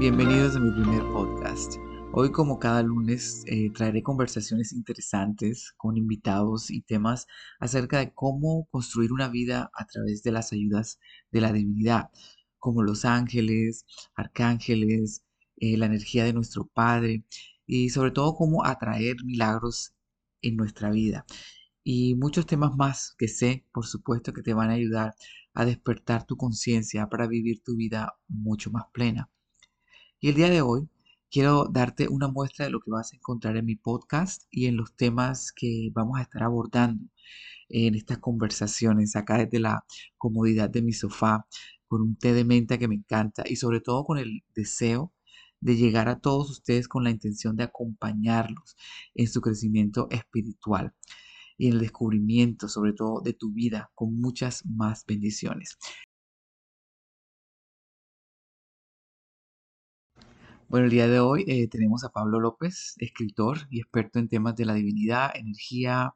Bienvenidos a mi primer podcast. Hoy, como cada lunes, eh, traeré conversaciones interesantes con invitados y temas acerca de cómo construir una vida a través de las ayudas de la divinidad, como los ángeles, arcángeles, eh, la energía de nuestro Padre y sobre todo cómo atraer milagros en nuestra vida. Y muchos temas más que sé, por supuesto, que te van a ayudar a despertar tu conciencia para vivir tu vida mucho más plena. Y el día de hoy quiero darte una muestra de lo que vas a encontrar en mi podcast y en los temas que vamos a estar abordando en estas conversaciones acá desde la comodidad de mi sofá, con un té de menta que me encanta y sobre todo con el deseo de llegar a todos ustedes con la intención de acompañarlos en su crecimiento espiritual y en el descubrimiento sobre todo de tu vida con muchas más bendiciones. Bueno, el día de hoy eh, tenemos a Pablo López, escritor y experto en temas de la divinidad, energía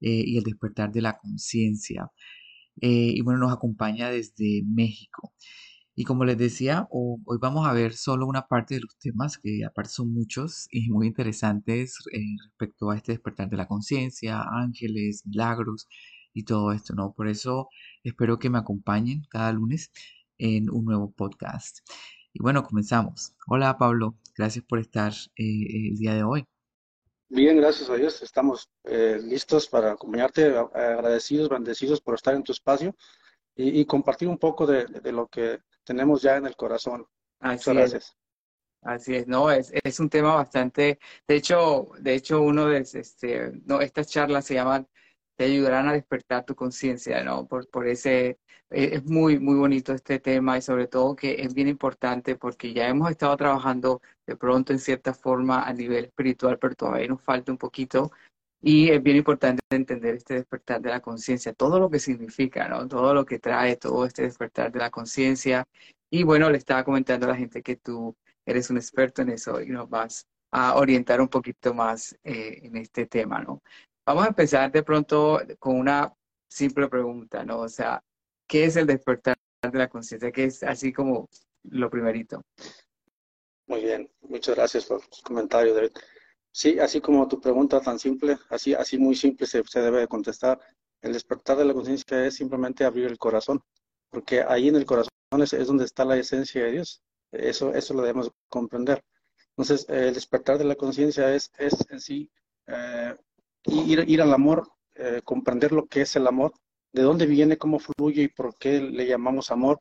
eh, y el despertar de la conciencia. Eh, y bueno, nos acompaña desde México. Y como les decía, hoy vamos a ver solo una parte de los temas, que aparte son muchos y muy interesantes respecto a este despertar de la conciencia, ángeles, milagros y todo esto, ¿no? Por eso espero que me acompañen cada lunes en un nuevo podcast. Y bueno, comenzamos. Hola Pablo, gracias por estar eh, el día de hoy. Bien, gracias a Dios. Estamos eh, listos para acompañarte, agradecidos, bendecidos por estar en tu espacio y, compartir un poco de, lo que tenemos ya en el corazón. Muchas gracias. Así es, no, es, es un tema bastante, de hecho, de hecho uno de este, no, estas charlas se llaman te ayudarán a despertar tu conciencia, ¿no? Por, por ese, e, es muy, muy bonito este tema y sobre todo que es bien importante porque ya hemos estado trabajando de pronto en cierta forma a nivel espiritual, pero todavía nos falta un poquito y es bien importante entender este despertar de la conciencia, todo lo que significa, ¿no? Todo lo que trae todo este despertar de la conciencia. Y bueno, le estaba comentando a la gente que tú eres un experto en eso y nos vas a orientar un poquito más eh, en este tema, ¿no? Vamos a empezar de pronto con una simple pregunta, ¿no? O sea, ¿qué es el despertar de la conciencia? ¿Qué es así como lo primerito? Muy bien, muchas gracias por tu comentario, David. Sí, así como tu pregunta tan simple, así, así muy simple se, se debe de contestar. El despertar de la conciencia es simplemente abrir el corazón, porque ahí en el corazón es, es, donde está la esencia de Dios. Eso, eso lo debemos comprender. Entonces, el despertar de la conciencia es, es en sí eh, ir, al amor, eh, comprender lo que es el amor, de dónde viene, cómo fluye y por qué le llamamos amor,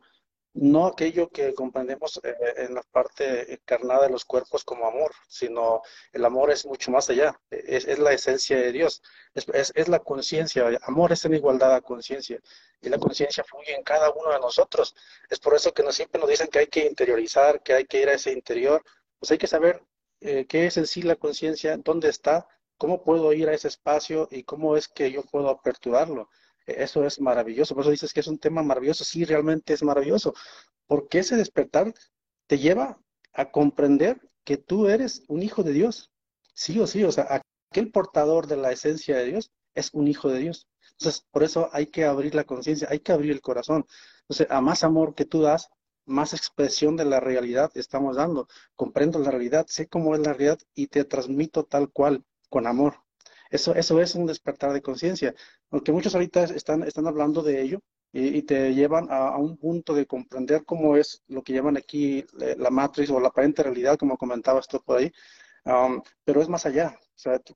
no aquello que comprendemos eh, en la parte encarnada de los cuerpos como amor, sino el amor es mucho más allá, es, la esencia de Dios, es la conciencia, amor es en igualdad a conciencia, y la conciencia fluye en cada uno de nosotros. Es por eso que nos, siempre nos dicen que hay que interiorizar, que hay que ir a ese interior, pues hay que saber eh, qué es en sí la conciencia, dónde está, ¿Cómo puedo ir a ese espacio y cómo es que yo puedo aperturarlo? E, eso es maravilloso. Por eso dices que es un tema maravilloso. Sí, realmente es maravilloso. Porque ese despertar te lleva a comprender que tú eres un hijo de Dios. Sí o sí. O sea, aquel portador de la esencia de Dios es un hijo de Dios. Entonces, por eso hay que abrir la conciencia, hay que abrir el corazón. Entonces, a más amor que tú das, más expresión de la realidad estamos dando. Comprendo la realidad, sé cómo es la realidad y te transmito tal cual con amor. Eso, eso es un despertar de conciencia, aunque muchos ahorita están, están hablando de ello y, te llevan a, un punto de comprender cómo es lo que llaman aquí eh, la matriz o la aparente realidad, como comentabas tú por ahí, pero es más allá.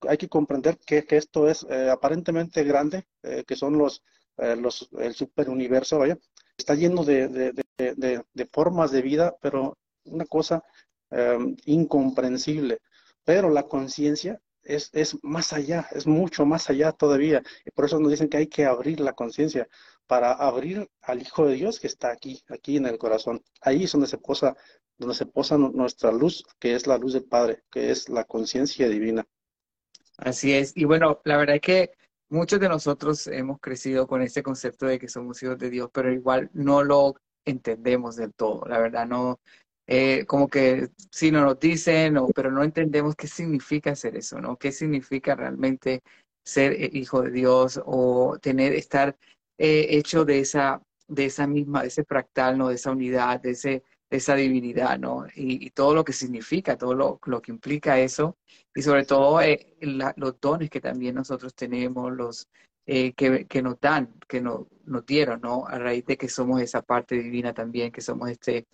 Hay que comprender que, que esto es eh, aparentemente grande, eh, que son los, los el superuniverso, vaya. Está lleno de, de, de, formas de vida, pero una cosa um, incomprensible. Pero la conciencia es, es más allá, es mucho más allá todavía. Y por eso nos dicen que hay que abrir la conciencia para abrir al Hijo de Dios que está aquí, aquí en el corazón. Ahí es donde se posa, donde se posa nuestra luz, que es la luz del Padre, que es la conciencia divina. Así es. Y bueno, la verdad es que muchos de nosotros hemos crecido con este concepto de que somos hijos de Dios, pero igual no lo entendemos del todo. La verdad, no, eh, como que sí nos lo dicen, pero no entendemos qué significa ser eso, ¿no? ¿Qué significa realmente ser eh, hijo de Dios o tener, estar eh, hecho de esa, de esa misma, de ese fractal, ¿no? De esa unidad, de ese, esa divinidad, ¿no? Y, todo lo que significa, todo lo, lo, que implica eso, y sobre todo eh, los dones que también nosotros tenemos, los eh, que, que, nos dan, que nos, nos dieron, ¿no? A raíz de que somos esa parte divina también, que somos este,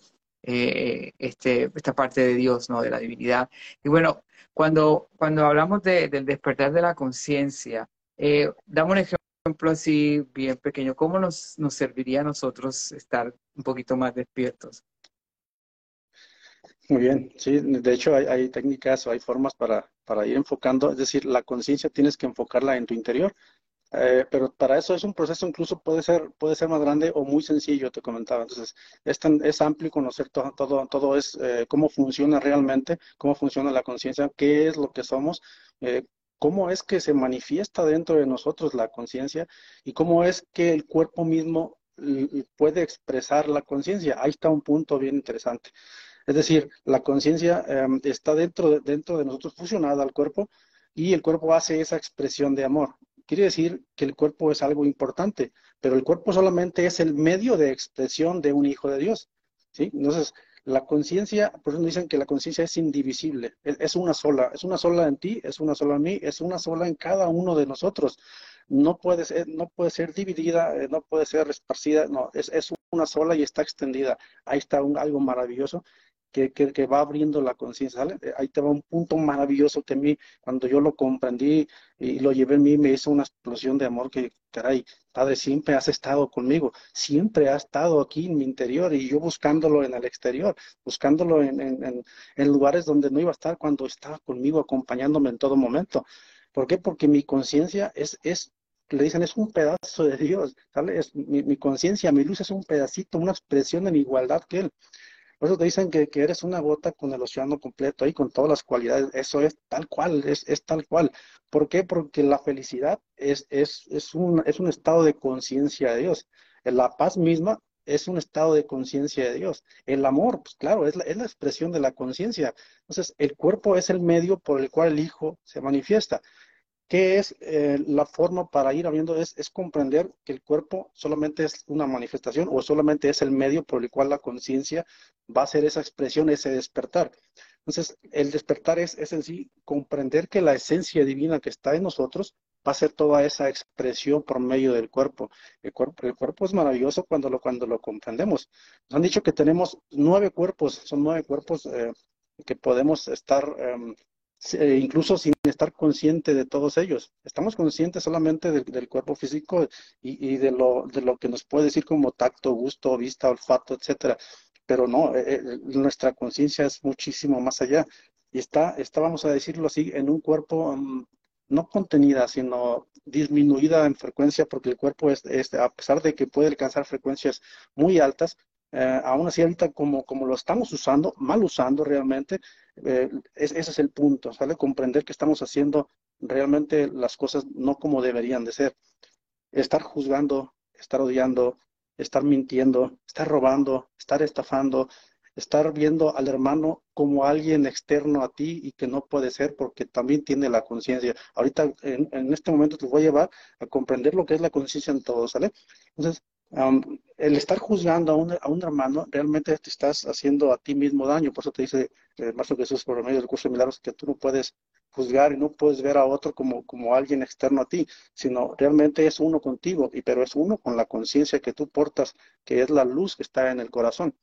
eh, este, esta parte de Dios, ¿no? De la divinidad. Y bueno, cuando, cuando hablamos de, del despertar de la conciencia, eh, damos un ejemplo así bien pequeño. ¿Cómo nos, nos serviría a nosotros estar un poquito más despiertos? Muy bien, sí, de hecho hay, hay técnicas o hay formas para, para ir enfocando, es decir, la conciencia tienes que enfocarla en tu interior, eh, pero para eso es un proceso incluso puede ser, puede ser más grande o muy sencillo, te comentaba. Entonces, es, es amplio conocer todo, todo, todo es eh, cómo funciona realmente, cómo funciona la conciencia, qué es lo que somos, eh, cómo es que se manifiesta dentro de nosotros la conciencia y cómo es que el cuerpo mismo puede expresar la conciencia. Ahí está un punto bien interesante. Es decir, la conciencia em, está dentro de, dentro de nosotros fusionada al cuerpo y el cuerpo hace esa expresión de amor quiere decir que el cuerpo es algo importante, pero el cuerpo solamente es el medio de expresión de un hijo de Dios. ¿sí? Entonces, la conciencia, por eso dicen que la conciencia es indivisible, es, una sola, es una sola en ti, es una sola en mí, es una sola en cada uno de nosotros. No puede ser, no puede ser dividida, eh, no puede ser esparcida, no, es, es una sola y está extendida. Ahí está algo maravilloso que, va abriendo la conciencia, eh, Ahí te va un punto maravilloso que a mí, cuando yo lo comprendí y lo llevé en mí, me hizo una explosión de amor que, caray, Padre, siempre has estado conmigo, siempre has estado aquí en mi interior y yo buscándolo en el exterior, buscándolo en, en, en lugares donde no iba a estar cuando estaba conmigo, acompañándome en todo momento. ¿Por qué? Porque mi conciencia es, es le dicen es un pedazo de Dios, ¿sale? Es, mi, mi conciencia, mi luz es un pedacito, una expresión en igualdad que Él. Por eso te dicen que, eres una gota con el océano completo ahí, con todas las cualidades. Eso es tal cual, es, es tal cual. ¿Por qué? Porque la felicidad es, es, es, un, es un estado de conciencia de Dios. La paz misma es un estado de conciencia de Dios. El amor, pues claro, es la, es la expresión de la conciencia. Entonces, el cuerpo es el medio por el cual el Hijo se manifiesta. ¿Qué es eh, la forma para ir abriendo? Es, es, comprender que el cuerpo solamente es una manifestación o solamente es el medio por el cual la conciencia va a ser esa expresión, ese despertar. Entonces, el despertar es, es en sí comprender que la esencia divina que está en nosotros va a ser toda esa expresión por medio del cuerpo. El cuerpo, el cuerpo es maravilloso cuando lo, cuando lo comprendemos. Nos han dicho que tenemos nueve cuerpos, son nueve cuerpos eh, que podemos estar em, eh, incluso sin estar consciente de todos ellos. Estamos conscientes solamente del, cuerpo físico y, de, lo, de lo que nos puede decir como tacto, gusto, vista, olfato, etcétera. Pero no, eh, eh, nuestra conciencia es muchísimo más allá. Y está, está, vamos a decirlo así, en un cuerpo mm, no contenida, sino disminuida en frecuencia, porque el cuerpo, es, a pesar de que puede alcanzar frecuencias muy altas, eh, aún así ahorita como, como lo estamos usando, mal usando realmente, eh, ese es el punto, ¿sale? Comprender que estamos haciendo realmente las cosas no como deberían de ser. Estar juzgando, estar odiando, estar mintiendo, estar robando, estar estafando, estar viendo al hermano como alguien externo a ti y que no puede ser porque también tiene la conciencia. Ahorita, en, en, este momento, te voy a llevar a comprender lo que es la conciencia en todo, ¿sale? Entonces, el estar juzgando a un, a un, hermano, realmente te estás haciendo a ti mismo daño. Por eso te dice el Maestro Jesús por medio del curso de milagros que tú no puedes juzgar y no puedes ver a otro como, como alguien externo a ti, sino realmente es uno contigo, y pero es uno con la conciencia que tú portas, que es la luz que está en el corazón.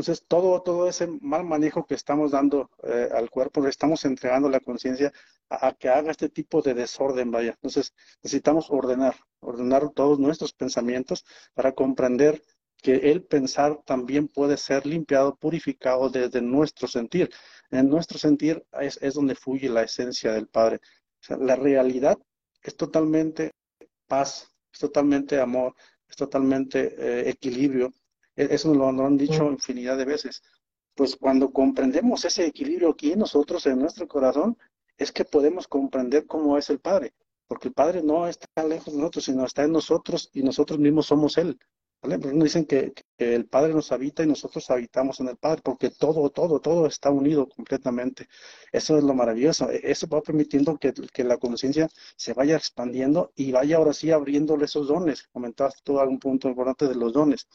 Entonces, todo, todo ese mal manejo que estamos dando eh, al cuerpo, le estamos entregando la conciencia a, que haga este tipo de desorden, vaya. Entonces, necesitamos ordenar, ordenar todos nuestros pensamientos para comprender que el pensar también puede ser limpiado, purificado desde nuestro sentir. En nuestro sentir es, es donde fluye la esencia del Padre. La realidad es totalmente paz, es totalmente amor, es totalmente eh, equilibrio eso nos lo han dicho infinidad de veces. Pues cuando comprendemos ese equilibrio aquí en nosotros, en nuestro corazón, es que podemos comprender cómo es el Padre. Porque el Padre no está lejos de nosotros, sino está en nosotros y nosotros mismos somos Él. ¿vale? Dicen que, el Padre nos habita y nosotros habitamos en el Padre, porque todo, todo, todo está unido completamente. Eso es lo maravilloso. E-, eso va permitiendo que, que la conciencia se vaya expandiendo y vaya ahora sí abriéndole esos dones. Comentabas tú algún punto importante de los dones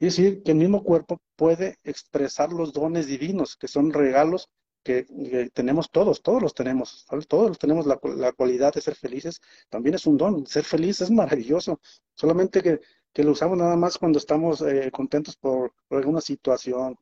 Y decir que el mismo cuerpo puede expresar los dones divinos, que son regalos que, tenemos todos, todos los tenemos, todos tenemos la, cualidad de ser felices, también es un don, ser feliz es maravilloso, solamente que, lo usamos nada más cuando estamos eh, contentos por, alguna situación,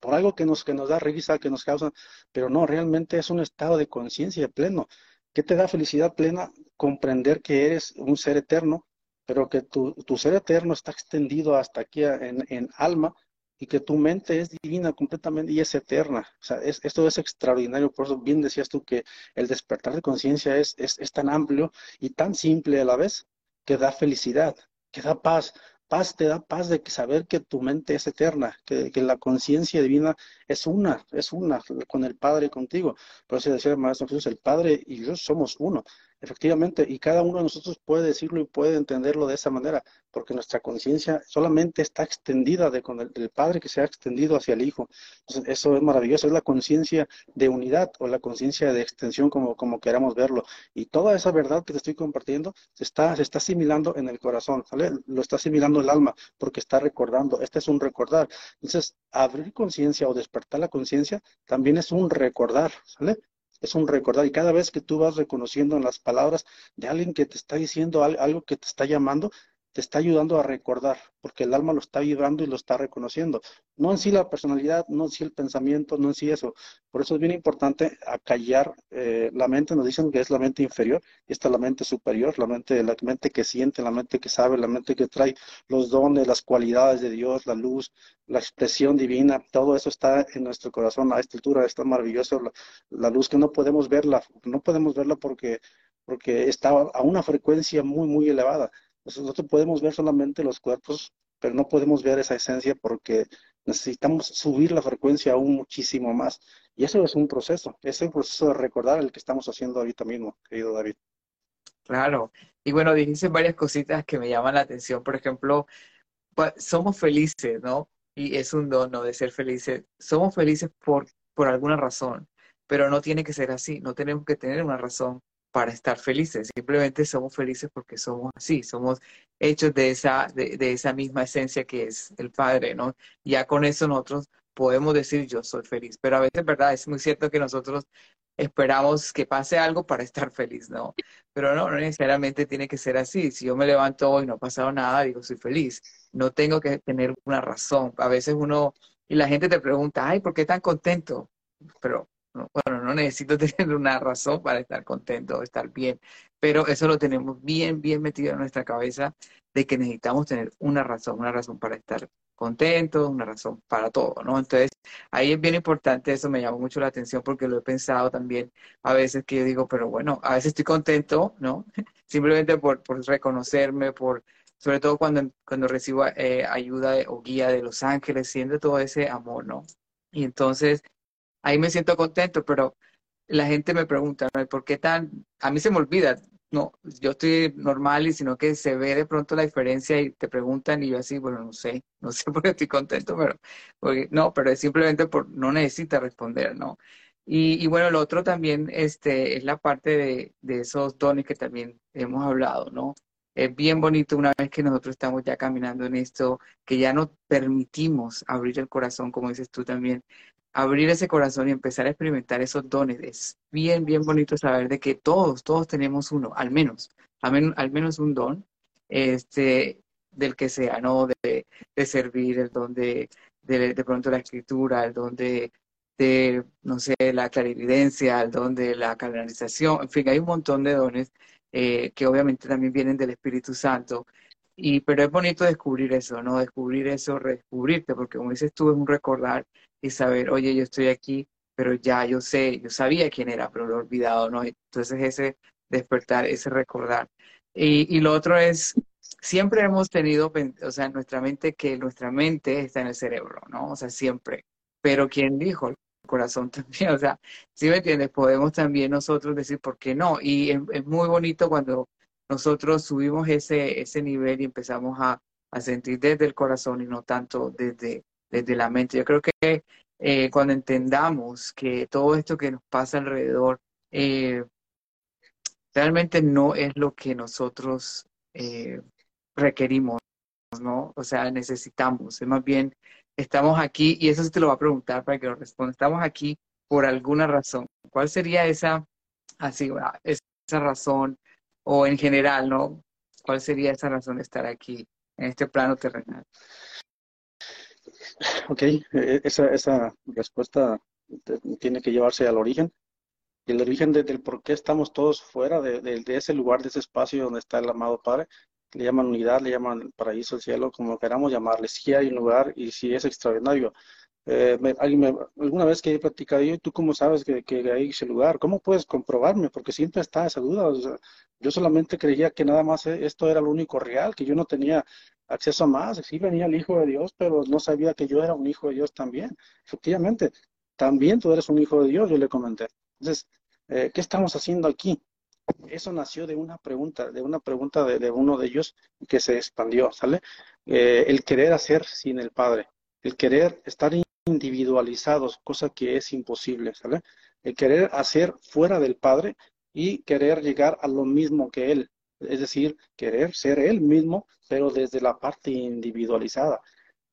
por algo que nos, que nos da risa, que nos causa, pero no, realmente es un estado de conciencia pleno. ¿Qué te da felicidad plena? Comprender que eres un ser eterno, pero que tu, ser eterno está extendido hasta aquí en, en alma y que tu mente es divina completamente y es eterna. O sea, esto es extraordinario. Por eso bien decías tú que el despertar de conciencia es, es, es tan amplio y tan simple a la vez que da felicidad, que da paz. Paz te da paz de saber que tu mente es eterna, que, que la conciencia divina es una, es una con el Padre y contigo. Por eso decía el Maestro Jesús, el Padre y yo somos uno. Efectivamente, y cada uno de nosotros puede decirlo y puede entenderlo de esa manera, porque nuestra conciencia solamente está extendida de con el, del Padre que se ha extendido hacia el Hijo. Entonces, eso es maravilloso, es la conciencia de unidad o la conciencia de extensión, como, como queramos verlo. Y toda esa verdad que te estoy compartiendo se está, se está asimilando en el corazón, ¿sale? Lo está asimilando el alma, porque está recordando. Este es un recordar. Entonces, abrir conciencia o despertar la conciencia también es un recordar, ¿sale? Es un recordar. Y cada vez que tú vas reconociendo en las palabras de alguien que te está diciendo algo que te está llamando, te está ayudando a recordar, porque el alma lo está vibrando y lo está reconociendo. No en sí la personalidad, no en sí el pensamiento, no en sí eso. Por eso es bien importante acallar eh, la mente. Nos dicen que es la mente inferior, esta es la mente superior, la mente, la mente que siente, la mente que sabe, la mente que trae los dones, las cualidades de Dios, la luz, la expresión divina. Todo eso está en nuestro corazón a esta altura. Está maravilloso la, la luz que no podemos verla, no podemos verla porque porque está a una frecuencia muy, muy elevada. Nosotros podemos ver solamente los cuerpos, pero no podemos ver esa esencia porque necesitamos subir la frecuencia aún muchísimo más. Y eso es un proceso, es un proceso de recordar el que estamos haciendo ahorita mismo, querido David. Claro. Y bueno, dijiste varias cositas que me llaman la atención. Por ejemplo, pues, somos felices, ¿no? Y es un don, ¿no? De ser felices. Somos felices por, por alguna razón, pero no tiene que ser así. No tenemos que tener una razón para estar felices, simplemente somos felices porque somos así, somos hechos de esa, de, esa misma esencia que es el Padre, ¿no? Ya con eso nosotros podemos decir yo soy feliz, pero a veces, ¿verdad? Es muy cierto que nosotros esperamos que pase algo para estar feliz, ¿no? Pero no, no necesariamente tiene que ser así. Si yo me levanto hoy y no ha pasado nada, digo, soy feliz. No tengo que tener una razón. A veces uno, y la gente te pregunta, ay, ¿por qué tan contento? Pero bueno, no necesito tener una razón para estar contento, estar bien, pero eso lo tenemos bien, bien metido en nuestra cabeza de que necesitamos tener una razón, una razón para estar contento, una razón para todo, ¿no? Entonces, ahí es bien importante, eso me llamó mucho la atención porque lo he pensado también a veces que yo digo, pero bueno, a veces estoy contento, ¿no? Simplemente por, por reconocerme, por, sobre todo cuando, cuando recibo eh, ayuda o guía de los ángeles, siento todo ese amor, ¿no? Y entonces, ahí me siento contento, pero la gente me pregunta, ¿por qué tan? A mí se me olvida, no, yo estoy normal y sino que se ve de pronto la diferencia y te preguntan y yo así, bueno, no sé, no sé por qué estoy contento, pero no, pero es simplemente por no necesita responder, ¿no? Y, bueno, lo otro también este, es la parte de, de esos dones que también hemos hablado, ¿no? Es bien bonito una vez que nosotros estamos ya caminando en esto, que ya nos permitimos abrir el corazón, como dices tú también, abrir ese corazón y empezar a experimentar esos dones. Es bien, bien bonito saber de que todos, todos tenemos uno, al menos, al, menos un don, este, del que sea, ¿no? De, servir, el don de, de, pronto la escritura, el don de, no sé, la clarividencia, el don de la canalización, en fin, hay un montón de dones eh, que obviamente también vienen del Espíritu Santo. Y, pero es bonito descubrir eso, ¿no? Descubrir eso, redescubrirte, porque como dices tú, es un recordar y saber, oye, yo estoy aquí, pero ya yo sé, yo sabía quién era, pero lo he olvidado, ¿no? Entonces ese despertar, ese recordar. Y, y lo otro es, siempre hemos tenido, o sea, en nuestra mente que nuestra mente está en el cerebro, ¿no? O sea, siempre. Pero ¿quién dijo? El corazón también, o sea, si me entiendes? Podemos también nosotros decir, ¿por qué no? Y es, muy bonito cuando nosotros subimos ese, ese nivel y empezamos a, a sentir desde el corazón y no tanto desde, desde la mente. Yo creo que eh, cuando entendamos que todo esto que nos pasa alrededor eh, realmente no es lo que nosotros eh, requerimos, ¿no? O sea, necesitamos, es más bien, estamos aquí, y eso sí te lo voy a preguntar para que lo responda, estamos aquí por alguna razón. ¿Cuál sería esa, así, esa razón, o en general, ¿no? ¿Cuál sería esa razón de estar aquí, en este plano terrenal? Ok, e, esa, esa respuesta tiene que llevarse al origen. Y el origen del por qué estamos todos fuera de, de, ese lugar, de ese espacio donde está el amado Padre, le llaman unidad, le llaman paraíso, el cielo, como queramos llamarle. Si hay un lugar y si es extraordinario. Eh, alguna vez que he platicado yo, ¿tú cómo sabes que, que, hay ese lugar? ¿Cómo puedes comprobarme? Porque siempre está esa duda. yo solamente creía que nada más eh, esto era lo único real, que yo no tenía acceso a más. Sí venía el Hijo de Dios, pero no sabía que yo era un Hijo de Dios también. Efectivamente, también tú eres un Hijo de Dios, yo le comenté. Entonces, eh, ¿qué estamos haciendo aquí? Eso nació de una pregunta, de una pregunta de, uno de ellos que se expandió, ¿sale? El querer hacer sin el Padre, el querer estar individualizados, cosa que es imposible, ¿sale? El querer hacer fuera del Padre y querer llegar a lo mismo que Él, es decir, querer ser Él mismo, pero desde la parte individualizada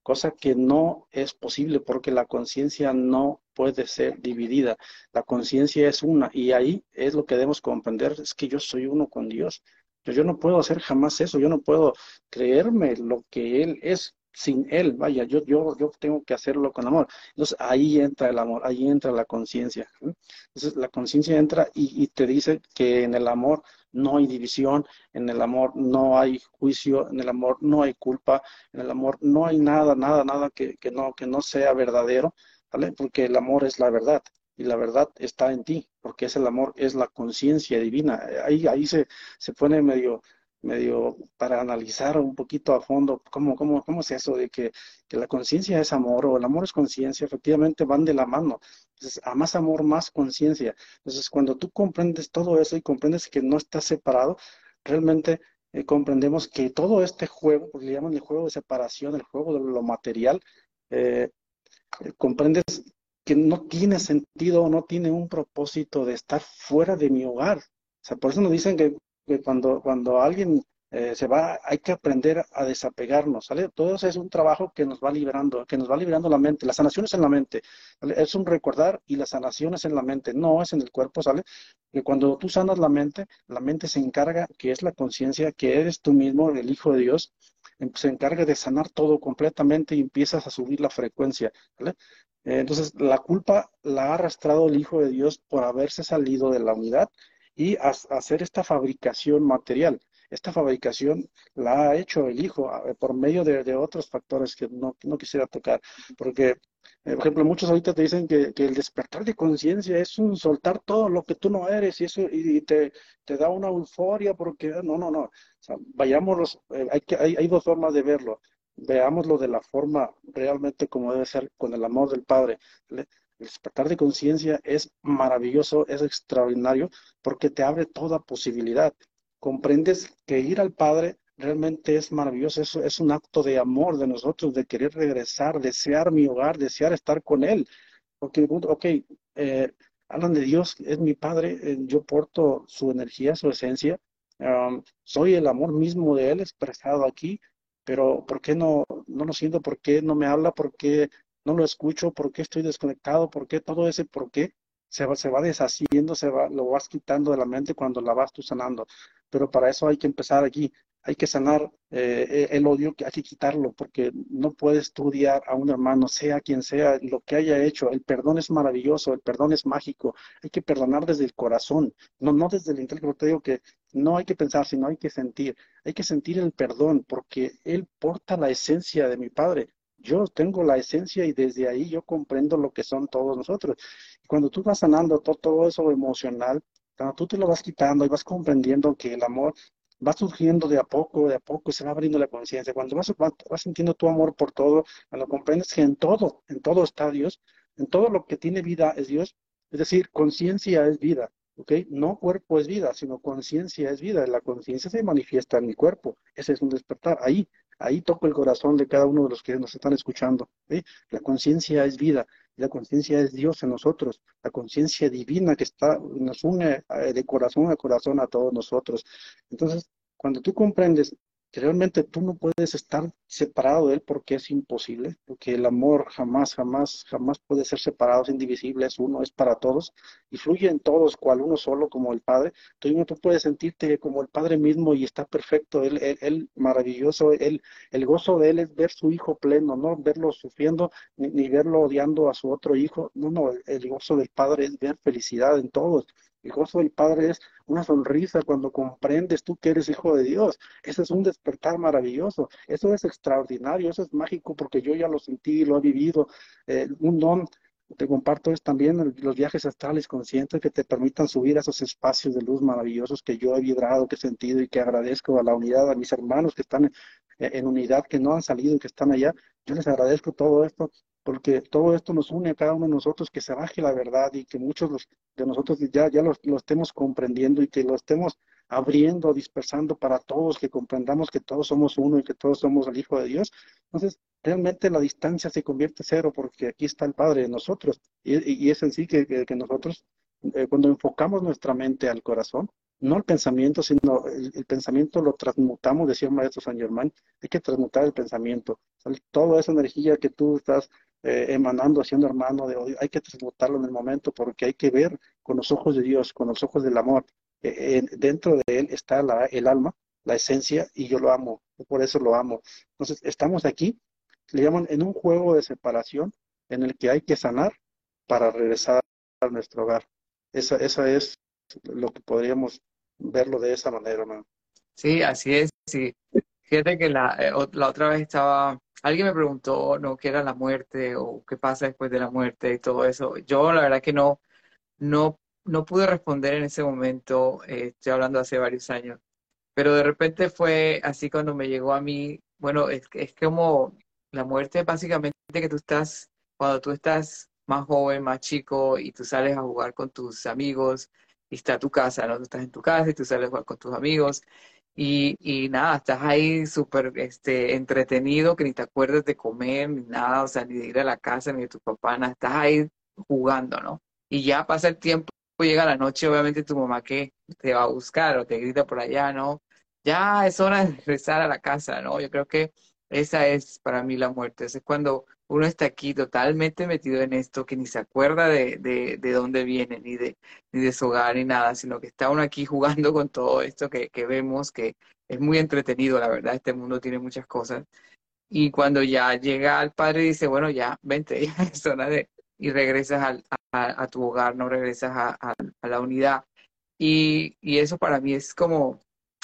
cosa que no es posible porque la conciencia no puede ser dividida. La conciencia es una y ahí es lo que debemos comprender, es que yo soy uno con Dios. yo no puedo hacer jamás eso, yo no puedo creerme lo que Él es sin Él, vaya, yo, yo, yo tengo que hacerlo con amor. Entonces ahí entra el amor, ahí entra la conciencia. Entonces la conciencia entra y, te dice que en el amor no hay división, en el amor no hay juicio, en el amor no hay culpa, en el amor no hay nada, nada, nada que, que no, que no sea verdadero, ¿vale? Porque el amor es la verdad y la verdad está en ti, porque es el amor, es la conciencia divina. Ahí, ahí se, se pone medio, medio para analizar un poquito a fondo cómo, cómo, cómo es eso de que, que la conciencia es amor o el amor es conciencia, efectivamente van de la mano. Entonces, a más amor, más conciencia. Entonces, cuando tú comprendes todo eso y comprendes que no estás separado, realmente eh, comprendemos que todo este juego, le llaman el juego de separación, el juego de lo material, eh, eh, comprendes que no tiene sentido, no tiene un propósito de estar fuera de mi hogar. O sea, por eso nos dicen que que cuando, cuando alguien eh, se va, hay que aprender a desapegarnos, ¿sale? Todo eso es un trabajo que nos va liberando, que nos va liberando la mente. La sanación es en la mente, es un recordar y la sanación es en la mente, no es en el cuerpo, ¿sale? Que cuando tú sanas la mente, la mente se encarga, que es la conciencia, que eres tú mismo, el Hijo de Dios, em, se encarga de sanar todo completamente y empiezas a subir la frecuencia, entonces, la culpa la ha arrastrado el Hijo de Dios por haberse salido de la unidad y hacer esta fabricación material. Esta fabricación la ha hecho el hijo por medio de, otros factores que no, quisiera tocar, porque, eh, por ejemplo, muchos ahorita te dicen que, el despertar de conciencia es un soltar todo lo que tú no eres y eso y, te, te, da una euforia porque no, no, no. O vayámonos, eh, hay, que, hay, hay dos formas de verlo veámoslo de la forma realmente como debe ser con el amor del Padre. El despertar de conciencia es maravilloso, es extraordinario, porque te abre toda posibilidad. Comprendes que ir al Padre realmente es maravilloso, es, es un acto de amor de nosotros, de querer regresar, desear mi hogar, desear estar con Él. Porque, ok, eh, hablan de Dios, es mi Padre, eh, yo porto su energía, su esencia, soy el amor mismo de Él expresado aquí, pero ¿por qué no, no lo siento? ¿Por qué no me habla? ¿Por qué no lo escucho, por qué estoy desconectado, por qué todo ese por qué se va, se va deshaciendo, se va, lo vas quitando de la mente cuando la vas tú sanando. Pero para eso hay que empezar aquí, hay que sanar eh, el odio, hay que quitarlo, porque no puedes estudiar a un hermano, sea quien sea, lo que haya hecho. El perdón es maravilloso, el perdón es mágico. Hay que perdonar desde el corazón, no, no desde el intelecto. Te digo que no hay que pensar, sino hay que sentir. Hay que sentir el perdón, porque Él porta la esencia de mi Padre yo tengo la esencia y desde ahí yo comprendo lo que son todos nosotros. Y cuando tú vas sanando todo, eso emocional, cuando tú te lo vas quitando y vas comprendiendo que el amor va surgiendo de a poco, de a poco, y se va abriendo la conciencia. Cuando vas, vas, sintiendo tu amor por todo, cuando comprendes que en todo, en todo está Dios, en todo lo que tiene vida es Dios, es decir, conciencia es vida, ¿ok? No cuerpo es vida, sino conciencia es vida. La conciencia se manifiesta en mi cuerpo, ese es un despertar. Ahí Ahí toco el corazón de cada uno de los que nos están escuchando. La conciencia es vida, la conciencia es Dios en nosotros, la conciencia divina que está, nos une eh, de corazón a corazón a todos nosotros. Entonces, cuando tú comprendes realmente tú no puedes estar separado de Él porque es imposible, porque el amor jamás, jamás, jamás puede ser separado, es indivisible, es uno, es para todos, y fluye en todos, cual uno solo como el Padre. Tú, tú puedes sentirte como el Padre mismo y está perfecto, Él, él, maravilloso, él, el gozo de Él es ver su Hijo pleno, no verlo sufriendo ni, verlo odiando a su otro Hijo, no, no, el gozo del Padre es ver felicidad en todos. El gozo del Padre es una sonrisa cuando comprendes tú que eres hijo de Dios. Ese es un despertar maravilloso. Eso es extraordinario, eso es mágico porque yo ya lo sentí, lo he vivido. Eh, un don, te comparto, es también los viajes astrales conscientes que te permitan subir a esos espacios de luz maravillosos que yo he vibrado, que he sentido y que agradezco a la unidad, a mis hermanos que están en unidad, que no han salido y que están allá. Yo les agradezco todo esto porque todo esto nos une a cada uno de nosotros, que se baje la verdad y que muchos de nosotros ya, ya lo, estemos comprendiendo y que lo estemos abriendo, dispersando para todos, que comprendamos que todos somos uno y que todos somos el Hijo de Dios. Entonces, realmente la distancia se convierte cero porque aquí está el Padre de nosotros. Y, es en sí que, que, nosotros, eh, cuando enfocamos nuestra mente al corazón, no el pensamiento, sino el, pensamiento lo transmutamos, decía el maestro San Germán, hay que transmutar el pensamiento. toda esa energía que tú estás eh, emanando, haciendo hermano de odio, hay que transmutarlo en el momento porque hay que ver con los ojos de Dios, con los ojos del amor. Eh, dentro de él está la, el alma, la esencia, y yo lo amo, por eso lo amo. Entonces, estamos aquí, le llaman en un juego de separación en el que hay que sanar para regresar a nuestro hogar. Esa, esa es lo que podríamos verlo de esa manera, ¿no? Sí, así es, sí. Fíjate que la, eh, la otra vez estaba alguien me preguntó, ¿no? ¿Qué era la muerte o qué pasa después de la muerte y todo eso? Yo la verdad que no, no, no pude responder en ese momento, eh, estoy hablando hace varios años, pero de repente fue así cuando me llegó a mí, bueno, es, es como la muerte básicamente que tú estás, cuando tú estás más joven, más chico y tú sales a jugar con tus amigos y está tu casa, ¿no? Tú estás en tu casa y tú sales a jugar con tus amigos y, nada, estás ahí súper este, entretenido, que ni te acuerdas de comer, ni nada, o sea, ni de ir a la casa, ni de tu papá, nada, estás ahí jugando, ¿no? Y ya pasa el tiempo, llega la noche, obviamente tu mamá que te va a buscar o te grita por allá, ¿no? Ya es hora de regresar a la casa, ¿no? Yo creo que esa es para mí la muerte, es cuando uno está aquí totalmente metido en esto, que ni se acuerda de, de, de, dónde viene, ni de, ni de su hogar, ni nada, sino que está uno aquí jugando con todo esto que, que vemos, que es muy entretenido, la verdad, este mundo tiene muchas cosas. Y cuando ya llega el padre dice, bueno, ya, vente, ya es hora de, y regresas al, a, a, tu hogar, no regresas a, a, a la unidad. Y, y, eso para mí es como,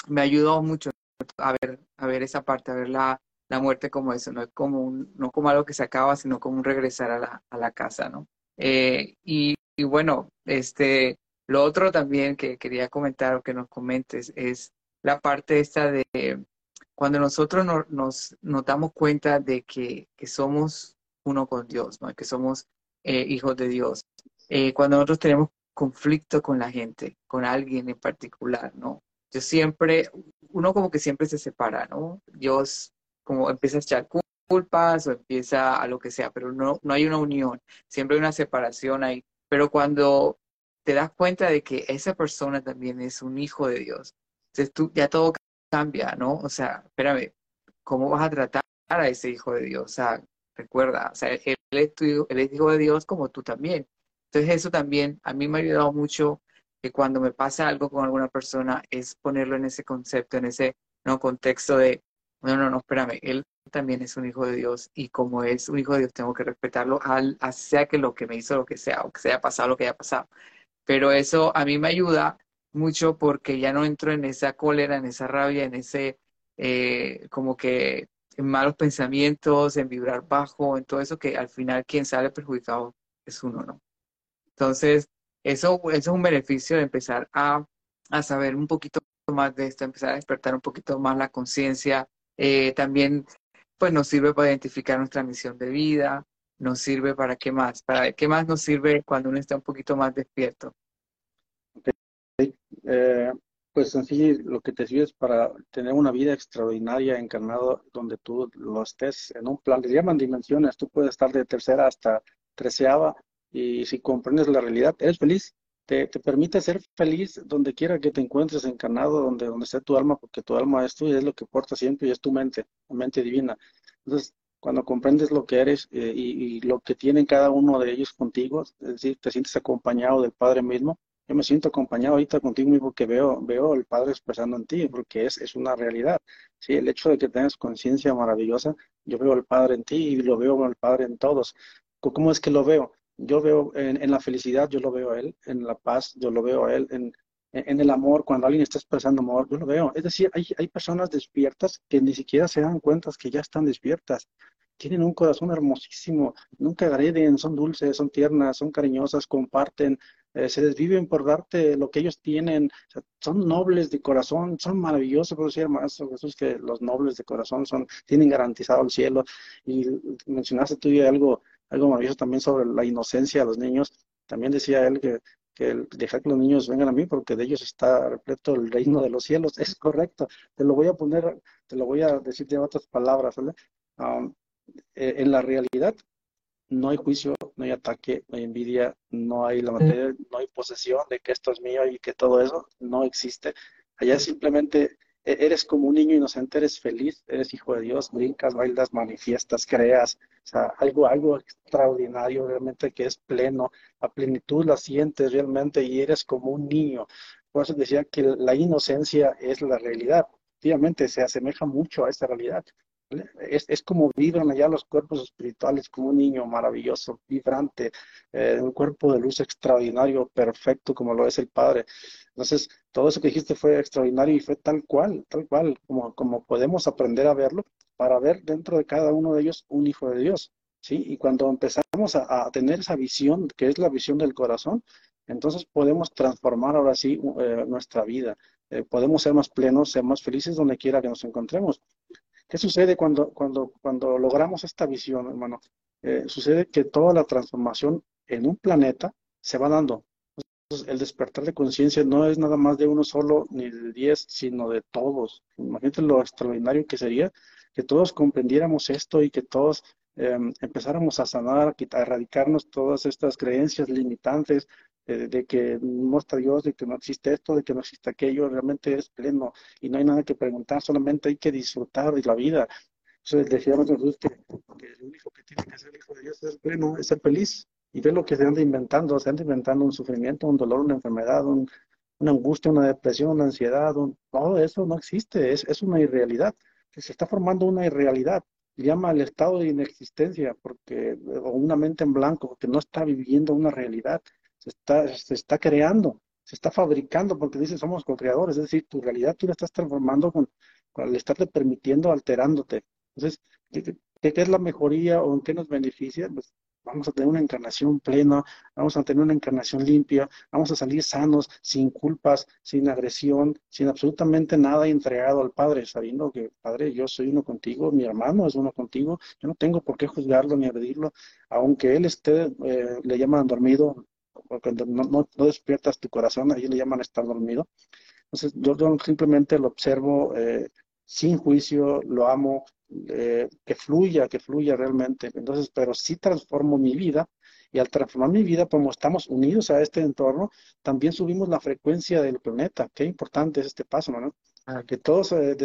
me ayudó mucho a ver, a ver esa parte, a ver la, la muerte como eso, no es como no como algo que se acaba, sino como un regresar a la, a la casa, ¿no? Eh, y, y, bueno, este, lo otro también que quería comentar o que nos comentes es la parte esta de cuando nosotros no, nos, nos damos cuenta de que, que, somos uno con Dios, ¿no? que somos eh, hijos de Dios. Eh, cuando nosotros tenemos conflicto con la gente, con alguien en particular, ¿no? Yo siempre, uno como que siempre se separa, ¿no? Dios como empieza a echar culpas o empieza a lo que sea, pero no, no hay una unión, siempre hay una separación ahí. Pero cuando te das cuenta de que esa persona también es un hijo de Dios, entonces tú ya todo cambia, ¿no? O sea, espérame, ¿cómo vas a tratar a ese hijo de Dios? O sea, recuerda, o sea, él es, tu, él es hijo de Dios como tú también. Entonces eso también a mí me ha ayudado mucho que cuando me pasa algo con alguna persona es ponerlo en ese concepto, en ese ¿no? contexto de no, no, no, espérame, él también es un hijo de Dios y como es un hijo de Dios tengo que respetarlo, al, sea que lo que me hizo lo que sea, o que se haya pasado lo que haya pasado. Pero eso a mí me ayuda mucho porque ya no entro en esa cólera, en esa rabia, en ese eh, como que en malos pensamientos, en vibrar bajo, en todo eso que al final quien sale perjudicado es uno, ¿no? Entonces, eso, eso es un beneficio de empezar a, a saber un poquito más de esto, empezar a despertar un poquito más la conciencia, eh, también pues nos sirve para identificar nuestra misión de vida, nos sirve para qué más, para qué más nos sirve cuando uno está un poquito más despierto. Eh, pues en sí lo que te sirve es para tener una vida extraordinaria encarnado donde tú lo estés en un plan, le llaman dimensiones, tú puedes estar de tercera hasta treceava y si comprendes la realidad, eres feliz, te, permite ser feliz donde quiera que te encuentres encarnado, donde, donde esté tu alma, porque tu alma es tuya, es lo que porta siempre y es tu mente, la mente divina. Entonces, cuando comprendes lo que eres eh, y, lo que tienen cada uno de ellos contigo, es decir, te sientes acompañado del Padre mismo. Yo me siento acompañado ahorita contigo mismo porque veo, veo al Padre expresando en ti, porque es, es una realidad. Sí, el hecho de que tengas conciencia maravillosa, yo veo al Padre en ti y lo veo al Padre en todos. ¿Cómo es que lo veo? Yo veo en, la felicidad, yo lo veo a Él, en la paz, yo lo veo a Él, en, en el amor, cuando alguien está expresando amor, yo lo veo. Es decir, hay, hay personas despiertas que ni siquiera se dan cuenta que ya están despiertas. Tienen un corazón hermosísimo, nunca agreden, son dulces, son tiernas, son cariñosas, comparten, eh, se desviven por darte lo que ellos tienen, son nobles de corazón, son maravillosos, por decir más Jesús que los nobles de corazón son, tienen garantizado el cielo. Y mencionaste tú algo, algo maravilloso también sobre la inocencia de los niños. También decía él que que dejar que los niños vengan a mí porque de ellos está repleto el reino de los cielos. Es correcto. Te lo voy a poner, te lo voy a decir de otras palabras. Um, eh, en la realidad no hay juicio, no hay ataque, no hay envidia, no hay la materia, no hay posesión de que esto es mío y que todo eso no existe. Allá simplemente e-, eres como un niño inocente, eres feliz, eres hijo de Dios, brincas, bailas, manifiestas, creas, o sea, algo, algo extraordinario realmente que es pleno, a plenitud la sientes realmente y eres como un niño. Por eso decía que la inocencia es la realidad. Efectivamente, se asemeja mucho a esa realidad. Es, como vibran allá los cuerpos espirituales, como un niño maravilloso, vibrante, eh, un cuerpo de luz extraordinario, perfecto, como lo es el Padre. Entonces, todo eso que dijiste fue extraordinario y fue tal cual, tal cual, como, como podemos aprender a verlo, para ver dentro de cada uno de ellos un hijo de Dios. ¿sí? Y cuando empezamos a, tener esa visión, que es la visión del corazón, entonces podemos transformar ahora sí eh, nuestra vida. Eh, podemos ser más plenos, ser más felices donde quiera que nos encontremos. ¿Qué sucede cuando, cuando, cuando logramos esta visión, hermano? Eh, sucede que toda la transformación en un planeta se va dando. Entonces, el despertar de conciencia no es nada más de uno solo ni de diez, sino de todos. Imagínate lo extraordinario que sería que todos comprendiéramos esto y que todos em, empezáramos a sanar, a erradicarnos todas estas creencias limitantes de, que no está Dios, de que no existe esto, de que no existe aquello, realmente es pleno y no hay nada que preguntar, solamente hay que disfrutar de la vida. Entonces decíamos Jesús que, que único que tiene que hacer el Hijo de Dios es pleno, es ser feliz. Y ve lo que se anda inventando, se anda inventando un sufrimiento, un dolor, una enfermedad, una angustia, una depresión, una ansiedad, todo eso no existe, es, es una irrealidad. Se está formando una irrealidad llama el estado de inexistencia porque o una mente en blanco que no está viviendo una realidad se está, se está creando, se está fabricando, porque dice somos co-creadores, es decir, tu realidad tú la estás transformando con, al estarte permitiendo, alterándote. Entonces, ¿qué, es la mejoría o en qué nos beneficia? Pues vamos a tener una encarnación plena, vamos a tener una encarnación limpia, vamos a salir sanos, sin culpas, sin agresión, sin absolutamente nada entregado al Padre, sabiendo que, Padre, yo soy uno contigo, mi hermano es uno contigo, yo no tengo por qué juzgarlo ni agredirlo, aunque él esté, eh, le llaman dormido, cuando no, despiertas tu corazón, ahí le llaman estar dormido. Entonces, yo, simplemente lo observo eh, sin juicio, lo amo, eh, que fluya, que fluya realmente. Entonces, pero sí transformo mi vida y al transformar mi vida, como estamos unidos a este entorno, también subimos la frecuencia del planeta. Qué importante es este paso, ¿no? que todos eh,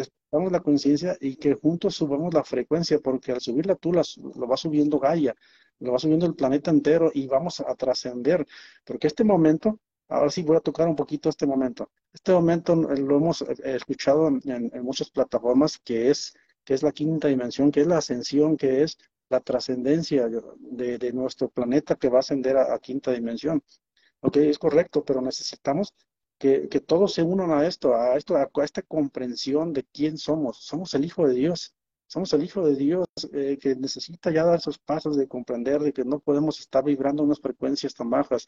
la conciencia y que juntos subamos la frecuencia, porque al subirla tú lo va subiendo Gaia, lo va subiendo el planeta entero y vamos a trascender, porque este momento, ahora sí voy a tocar un poquito este momento, este momento eh, lo hemos eh, escuchado en, muchas plataformas, que es, que es la quinta dimensión, que es la ascensión, que es la trascendencia de, nuestro planeta que va a ascender a, quinta dimensión. Ok, es correcto, pero necesitamos que, que, todos se unan a esto, a esto, a, esta comprensión de quién somos. Somos el Hijo de Dios. Somos el Hijo de Dios eh, que necesita ya dar esos pasos de comprender de que no podemos estar vibrando unas frecuencias tan bajas.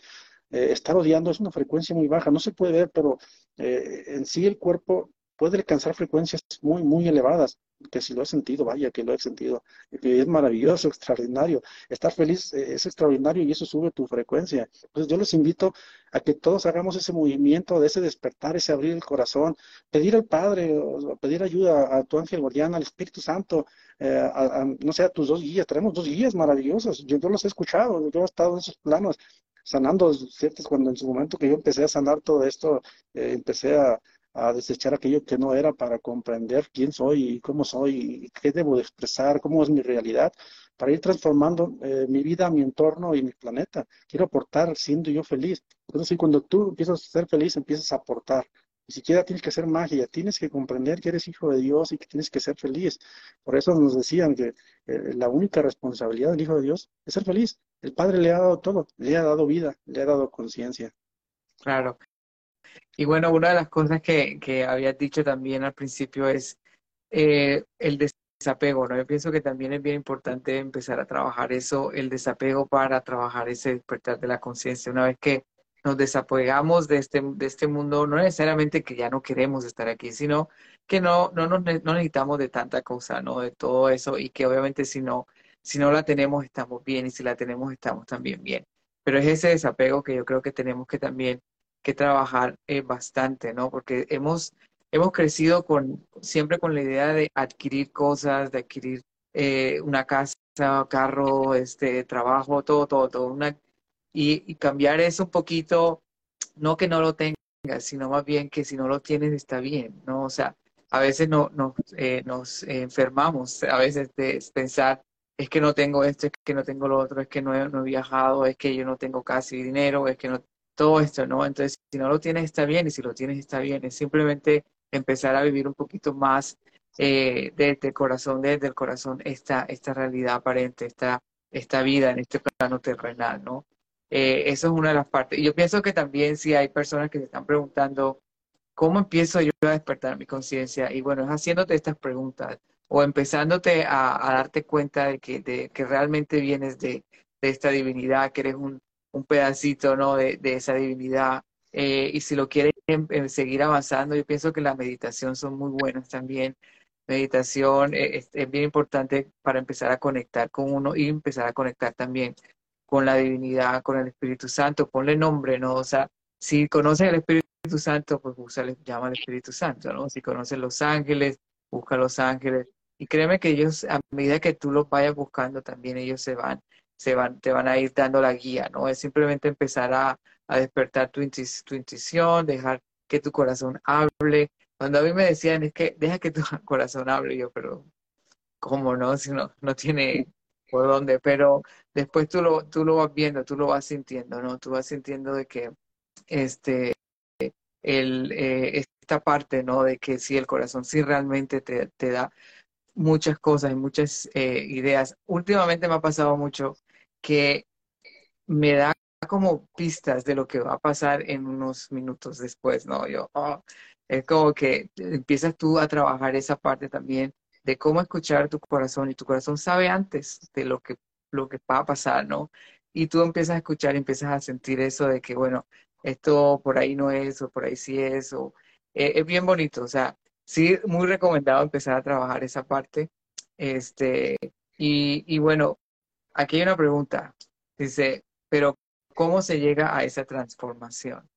Eh, estar odiando es una frecuencia muy baja, no se puede ver, pero eh, en sí el cuerpo puede alcanzar frecuencias muy, muy elevadas que si lo he sentido, vaya que lo he sentido, que es maravilloso, extraordinario. Estar feliz eh, es extraordinario y eso sube tu frecuencia. Entonces yo les invito a que todos hagamos ese movimiento de ese despertar, ese abrir el corazón, pedir al Padre, pedir ayuda a tu ángel guardián, al Espíritu Santo, eh, no sé, a tus dos guías. Tenemos dos guías maravillosos, yo, los he escuchado, yo he estado en esos planos sanando ciertas, cuando en su momento que yo empecé a sanar todo esto, eh, empecé a, a desechar aquello que no era para comprender quién soy y cómo soy y qué debo de expresar, cómo es mi realidad, para ir transformando eh, mi vida, mi entorno y mi planeta. Quiero aportar siendo yo feliz. Entonces, cuando tú empiezas a ser feliz, empiezas a aportar. Ni siquiera tienes que hacer magia, tienes que comprender que eres hijo de Dios y que tienes que ser feliz. Por eso nos decían que eh, la única responsabilidad del hijo de Dios es ser feliz. El Padre le ha dado todo, le ha dado vida, le ha dado conciencia. Claro. Y bueno, una de las cosas que, que habías dicho también al principio es eh, el desapego, ¿no? Yo pienso que también es bien importante empezar a trabajar eso, el desapego para trabajar ese despertar de la conciencia. Una vez que nos desapegamos de este, de este mundo, no necesariamente que ya no queremos estar aquí, sino que no, no, nos, no necesitamos de tanta cosa, ¿no? De todo eso y que obviamente si no, si no la tenemos estamos bien y si la tenemos estamos también bien. Pero es ese desapego que yo creo que tenemos que también que trabajar eh, bastante, ¿no? Porque hemos, hemos crecido con, siempre con la idea de adquirir cosas, de adquirir eh, una casa, carro, este, trabajo, todo, todo, todo. Y, cambiar eso un poquito, no que no lo tengas, sino más bien que si no lo tienes está bien, ¿no? O sea, a veces no, no eh, nos enfermamos, a veces de pensar, es que no tengo esto, es que no tengo lo otro, es que no no he viajado, es que yo no tengo casi dinero, es que no todo esto, ¿no? Entonces, si no lo tienes está bien y si lo tienes está bien. Es simplemente empezar a vivir un poquito más eh, desde el corazón, desde el corazón, esta, esta realidad aparente, esta, esta vida en este plano terrenal, ¿no? Eh, eso es una de las partes. Y yo pienso que también si hay personas que se están preguntando, ¿cómo empiezo yo a despertar mi conciencia? Y bueno, es haciéndote estas preguntas o empezándote a, darte cuenta de que, de que realmente vienes de, de esta divinidad, que eres un, un pedacito ¿no? de, esa divinidad. Eh, y si lo quieren em, em, seguir avanzando, yo pienso que la meditación son muy buenas también. Meditación eh, es, bien importante para empezar a conectar con uno y empezar a conectar también con la divinidad, con el Espíritu Santo. Ponle nombre, ¿no? O sea, si conoces el Espíritu Santo, pues le llama al Espíritu Santo, ¿no? Si conoces los ángeles, busca los ángeles. Y créeme que ellos, a medida que tú los vayas buscando, también ellos se van se van, te van a ir dando la guía, ¿no? Es simplemente empezar a, despertar tu, tu intuición, dejar que tu corazón hable. Cuando a mí me decían, es que deja que tu corazón hable, yo, pero ¿cómo no? Si no, no tiene por dónde, pero después tú lo, tú lo vas viendo, tú lo vas sintiendo, ¿no? Tú vas sintiendo de que este, el, eh, esta parte, ¿no? De que si el corazón sí realmente te, te da muchas cosas y muchas eh, ideas. Últimamente me ha pasado mucho que me da como pistas de lo que va a pasar en unos minutos después, ¿no? Yo, oh, es como que empiezas tú a trabajar esa parte también de cómo escuchar tu corazón y tu corazón sabe antes de lo que, lo que va a pasar, ¿no? Y tú empiezas a escuchar y empiezas a sentir eso de que, bueno, esto por ahí no es o por ahí sí es, o eh, es bien bonito, o sea, sí, muy recomendado empezar a trabajar esa parte. Este, y, y bueno, aquí hay una pregunta. Dice, pero ¿cómo se llega a esa transformación?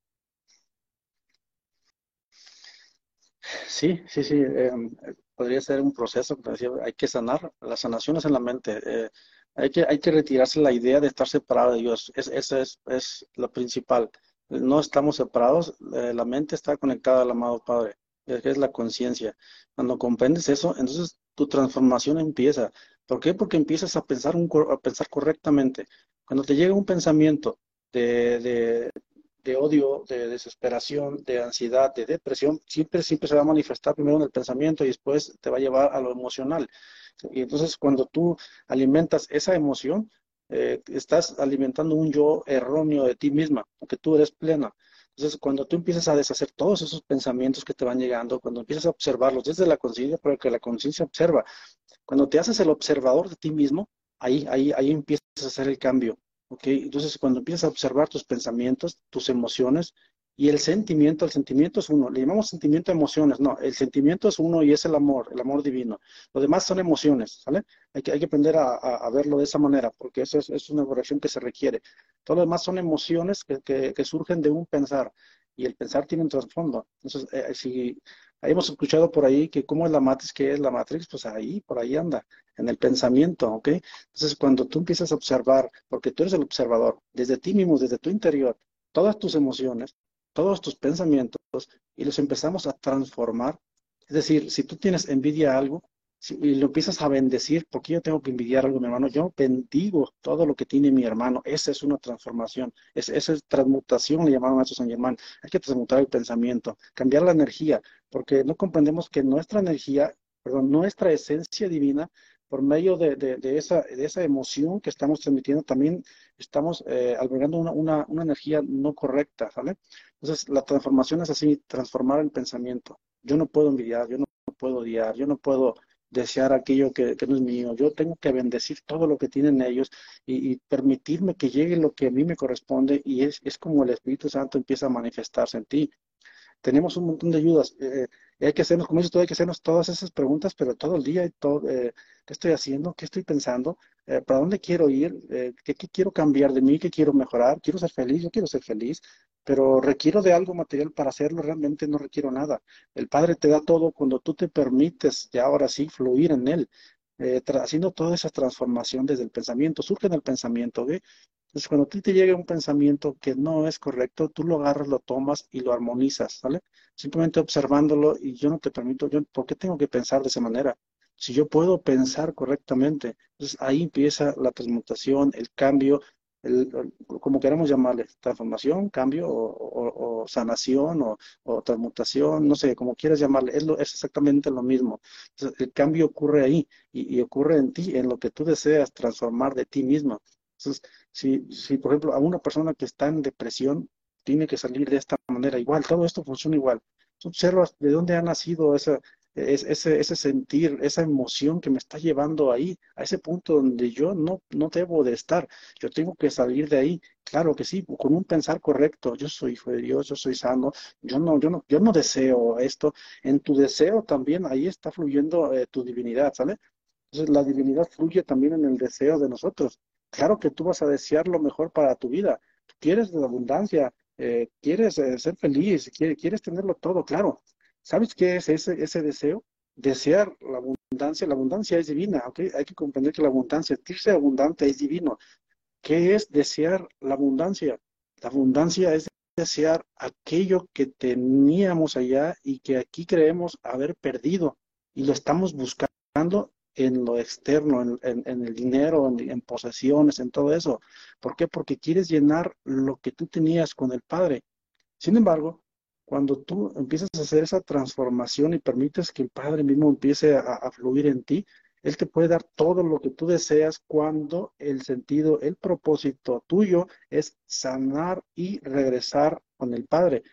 Sí, sí, sí. Em, podría ser un proceso, hay que sanar. La sanación es en la mente. Eh, hay, que, hay que retirarse la idea de estar separado de Dios. Es, eso es, es lo principal. No estamos separados. Eh, la mente está conectada al amado Padre, es la conciencia. Cuando comprendes eso, entonces tu transformación empieza. ¿Por qué? Porque empiezas a pensar, un, a pensar correctamente. Cuando te llega un pensamiento de, de, odio, de desesperación, de ansiedad, de depresión, siempre, siempre se va a manifestar primero en el pensamiento y después te va a llevar a lo emocional. Y entonces cuando tú alimentas esa emoción, eh, estás alimentando un yo erróneo de ti misma, porque tú eres plena. Entonces, cuando tú empiezas a deshacer todos esos pensamientos que te van llegando, cuando empiezas a observarlos desde la conciencia, porque la conciencia observa, cuando te haces el observador de ti mismo, ahí, ahí, ahí empiezas a hacer el cambio. ¿ok? Entonces, cuando empiezas a observar tus pensamientos, tus emociones y el sentimiento, el sentimiento es uno. Le llamamos sentimiento emociones. No, el sentimiento es uno y es el amor, el amor divino. Lo demás son emociones, ¿sale? Hay que, hay que aprender a, verlo de esa manera, porque eso es, una corrección que se requiere. Todo lo demás son emociones que, que, surgen de un pensar y el pensar tiene un trasfondo. Entonces, eh, si hemos escuchado por ahí que cómo es la Matrix, qué es la Matrix, pues ahí, por ahí anda, en el pensamiento, ¿ok? Entonces, cuando tú empiezas a observar, porque tú eres el observador, desde ti mismo, desde tu interior, todas tus emociones, todos tus pensamientos, y los empezamos a transformar. Es decir, si tú tienes envidia a algo, y lo empiezas a bendecir, porque yo tengo que envidiar algo, mi hermano, yo bendigo todo lo que tiene mi hermano, esa es una transformación, esa es transmutación, le llamaron a eso San Germán, hay que transmutar el pensamiento, cambiar la energía, porque no comprendemos que nuestra energía, perdón, nuestra esencia divina, por medio de, de, esa, de esa emoción que estamos transmitiendo, también estamos eh, albergando una, una, una energía no correcta, ¿vale? Entonces, la transformación es así, transformar el pensamiento. Yo no puedo envidiar, yo no puedo odiar, yo no puedo desear aquello que, no es mío. Yo tengo que bendecir todo lo que tienen ellos y, permitirme que llegue lo que a mí me corresponde y es, es como el Espíritu Santo empieza a manifestarse en ti. Tenemos un montón de ayudas. Eh, hay que hacernos, como dices tú, hay que hacernos todas esas preguntas, pero todo el día, todo, eh, ¿qué estoy haciendo? ¿Qué estoy pensando? Eh, ¿Para dónde quiero ir? ¿qué, ¿qué, quiero cambiar de mí? ¿Qué quiero mejorar? ¿Quiero ser feliz? Yo quiero ser feliz pero requiero de algo material para hacerlo, realmente no requiero nada. El Padre te da todo cuando tú te permites, ya ahora sí, fluir en Él, eh, haciendo toda esa transformación desde el pensamiento, surge en el pensamiento, ¿ve? Entonces, cuando a ti te llega un pensamiento que no es correcto, tú lo agarras, lo tomas y lo armonizas, ¿sale? Simplemente observándolo y yo no te permito, ¿por qué tengo que pensar de esa manera? Si yo puedo pensar correctamente, entonces ahí empieza la transmutación, el cambio, como queramos llamarle, transformación, cambio o, sanación o, transmutación, no sé, como quieras llamarle, es, exactamente lo mismo. el cambio ocurre ahí y, ocurre en ti, en lo que tú deseas transformar de ti misma. Entonces, si, si por ejemplo a una persona que está en depresión tiene que salir de esta manera, igual, todo esto funciona igual. Tú observas de dónde ha nacido esa, es, ese, sentir, esa emoción que me está llevando ahí, a ese punto donde yo no, no debo de estar. Yo tengo que salir de ahí. Claro que sí, con un pensar correcto. Yo soy hijo de Dios, yo soy sano. Yo no, yo no, yo no deseo esto. En tu deseo también ahí está fluyendo eh, tu divinidad, ¿sale? Entonces la divinidad fluye también en el deseo de nosotros. Claro que tú vas a desear lo mejor para tu vida. quieres la abundancia, eh, quieres eh, ser feliz, quieres, quieres tenerlo todo, claro ¿Sabes qué es ese, ese deseo? Desear la abundancia. La abundancia es divina, ¿ok? Hay que comprender que la abundancia, sentirse abundante es divino. ¿Qué es desear la abundancia? La abundancia es desear aquello que teníamos allá y que aquí creemos haber perdido y lo estamos buscando en lo externo, en, el dinero, en, en, posesiones, en todo eso. ¿Por qué? Porque quieres llenar lo que tú tenías con el Padre. Sin embargo, cuando tú empiezas a hacer esa transformación y permites que el Padre mismo empiece a, fluir en ti, Él te puede dar todo lo que tú deseas cuando el sentido, el propósito tuyo es sanar y regresar con el Padre.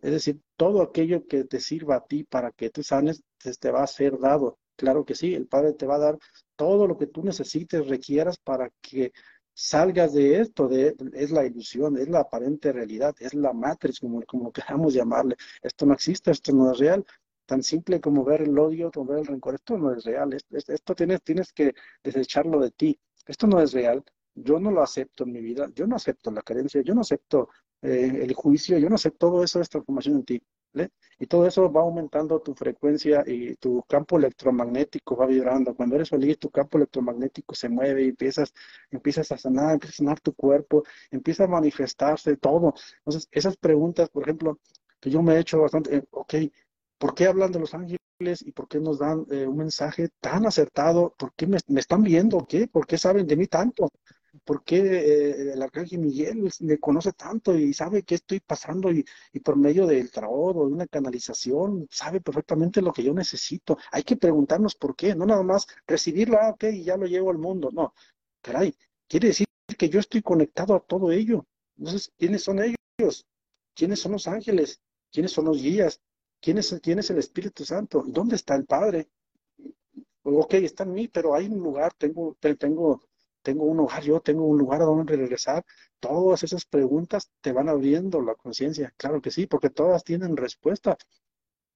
Es decir, todo aquello que te sirva a ti para que tú sanes, te va a ser dado. Claro que sí, el Padre te va a dar todo lo que tú necesites, requieras para que salgas de esto, de, es la ilusión, es la aparente realidad, es la matriz, como, como queramos llamarle. Esto no existe, esto no es real. Tan simple como ver el odio, como ver el rencor, esto no es real. Esto, tienes, tienes que desecharlo de ti. Esto no es real. Yo no lo acepto en mi vida. Yo no acepto la carencia. Yo no acepto eh, el juicio. Yo no acepto todo eso, esta transformación en ti. Y todo eso va aumentando tu frecuencia y tu campo electromagnético va vibrando. Cuando eres feliz, tu campo electromagnético se mueve y empiezas, empiezas a sanar, empiezas a sanar tu cuerpo, empieza a manifestarse todo. Entonces, esas preguntas, por ejemplo, que yo me he hecho bastante, eh, ok, ¿por qué hablan de los ángeles y por qué nos dan eh, un mensaje tan acertado? ¿Por qué me, me están viendo? ¿Qué? ¿Por qué saben de mí tanto? ¿Por qué eh, el arcángel Miguel me conoce tanto y sabe qué estoy pasando y, por medio del tarot o de una canalización sabe perfectamente lo que yo necesito? Hay que preguntarnos por qué, no nada más recibirlo, ah, ok, y ya lo llevo al mundo. No, caray, quiere decir que yo estoy conectado a todo ello. Entonces, ¿quiénes son ellos? ¿Quiénes son los ángeles? ¿Quiénes son los guías? ¿Quién es, quién es el Espíritu Santo? ¿Dónde está el Padre? Ok, está en mí, pero hay un lugar, tengo, tengo tengo un hogar, yo tengo un lugar a donde regresar. Todas esas preguntas te van abriendo la conciencia, claro que sí, porque todas tienen respuesta.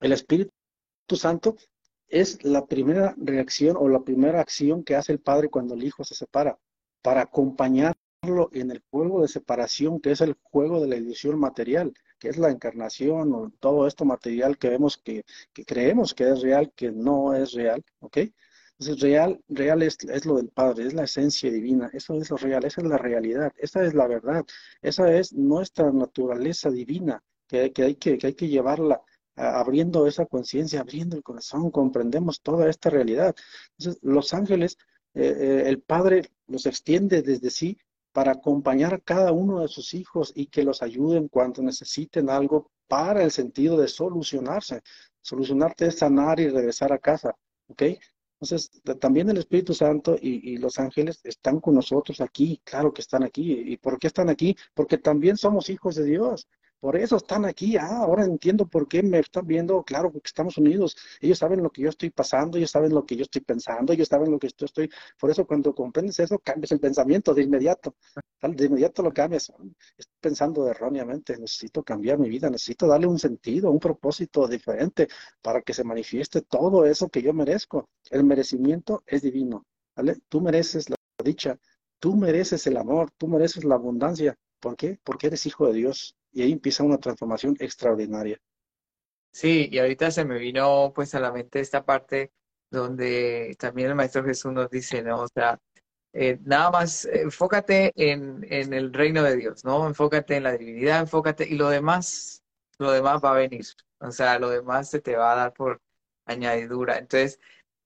El Espíritu Santo es la primera reacción o la primera acción que hace el Padre cuando el Hijo se separa, para acompañarlo en el juego de separación, que es el juego de la ilusión material, que es la encarnación o todo esto material que vemos que, que creemos que es real, que no es real, ¿ok? Entonces, real, real es, es, lo del Padre, es la esencia divina, eso es lo real, esa es la realidad, esa es la verdad, esa es nuestra naturaleza divina, que, que hay, que, que hay que llevarla abriendo esa conciencia, abriendo el corazón, comprendemos toda esta realidad. Entonces, los ángeles, eh, eh, el Padre los extiende desde sí para acompañar a cada uno de sus hijos y que los ayuden cuando necesiten algo para el sentido de solucionarse. Solucionarte es sanar y regresar a casa, ¿ok? Entonces, también el Espíritu Santo y, los ángeles están con nosotros aquí, claro que están aquí. ¿Y por qué están aquí? Porque también somos hijos de Dios. Por eso están aquí. Ah, ahora entiendo por qué me están viendo. Claro, porque estamos unidos. Ellos saben lo que yo estoy pasando, ellos saben lo que yo estoy pensando, ellos saben lo que yo estoy. Por eso cuando comprendes eso, cambias el pensamiento de inmediato. De inmediato lo cambias. Estoy pensando erróneamente. Necesito cambiar mi vida. Necesito darle un sentido, un propósito diferente para que se manifieste todo eso que yo merezco. El merecimiento es divino. ¿vale? Tú mereces la dicha. Tú mereces el amor. Tú mereces la abundancia. ¿Por qué? Porque eres hijo de Dios y ahí empieza una transformación extraordinaria. Sí, y ahorita se me vino pues a la mente esta parte donde también el Maestro Jesús nos dice, ¿no? O sea, eh, nada más enfócate en, en, el reino de Dios, ¿no? Enfócate en la divinidad, enfócate, y lo demás, lo demás va a venir. O sea, lo demás se te va a dar por añadidura. Entonces,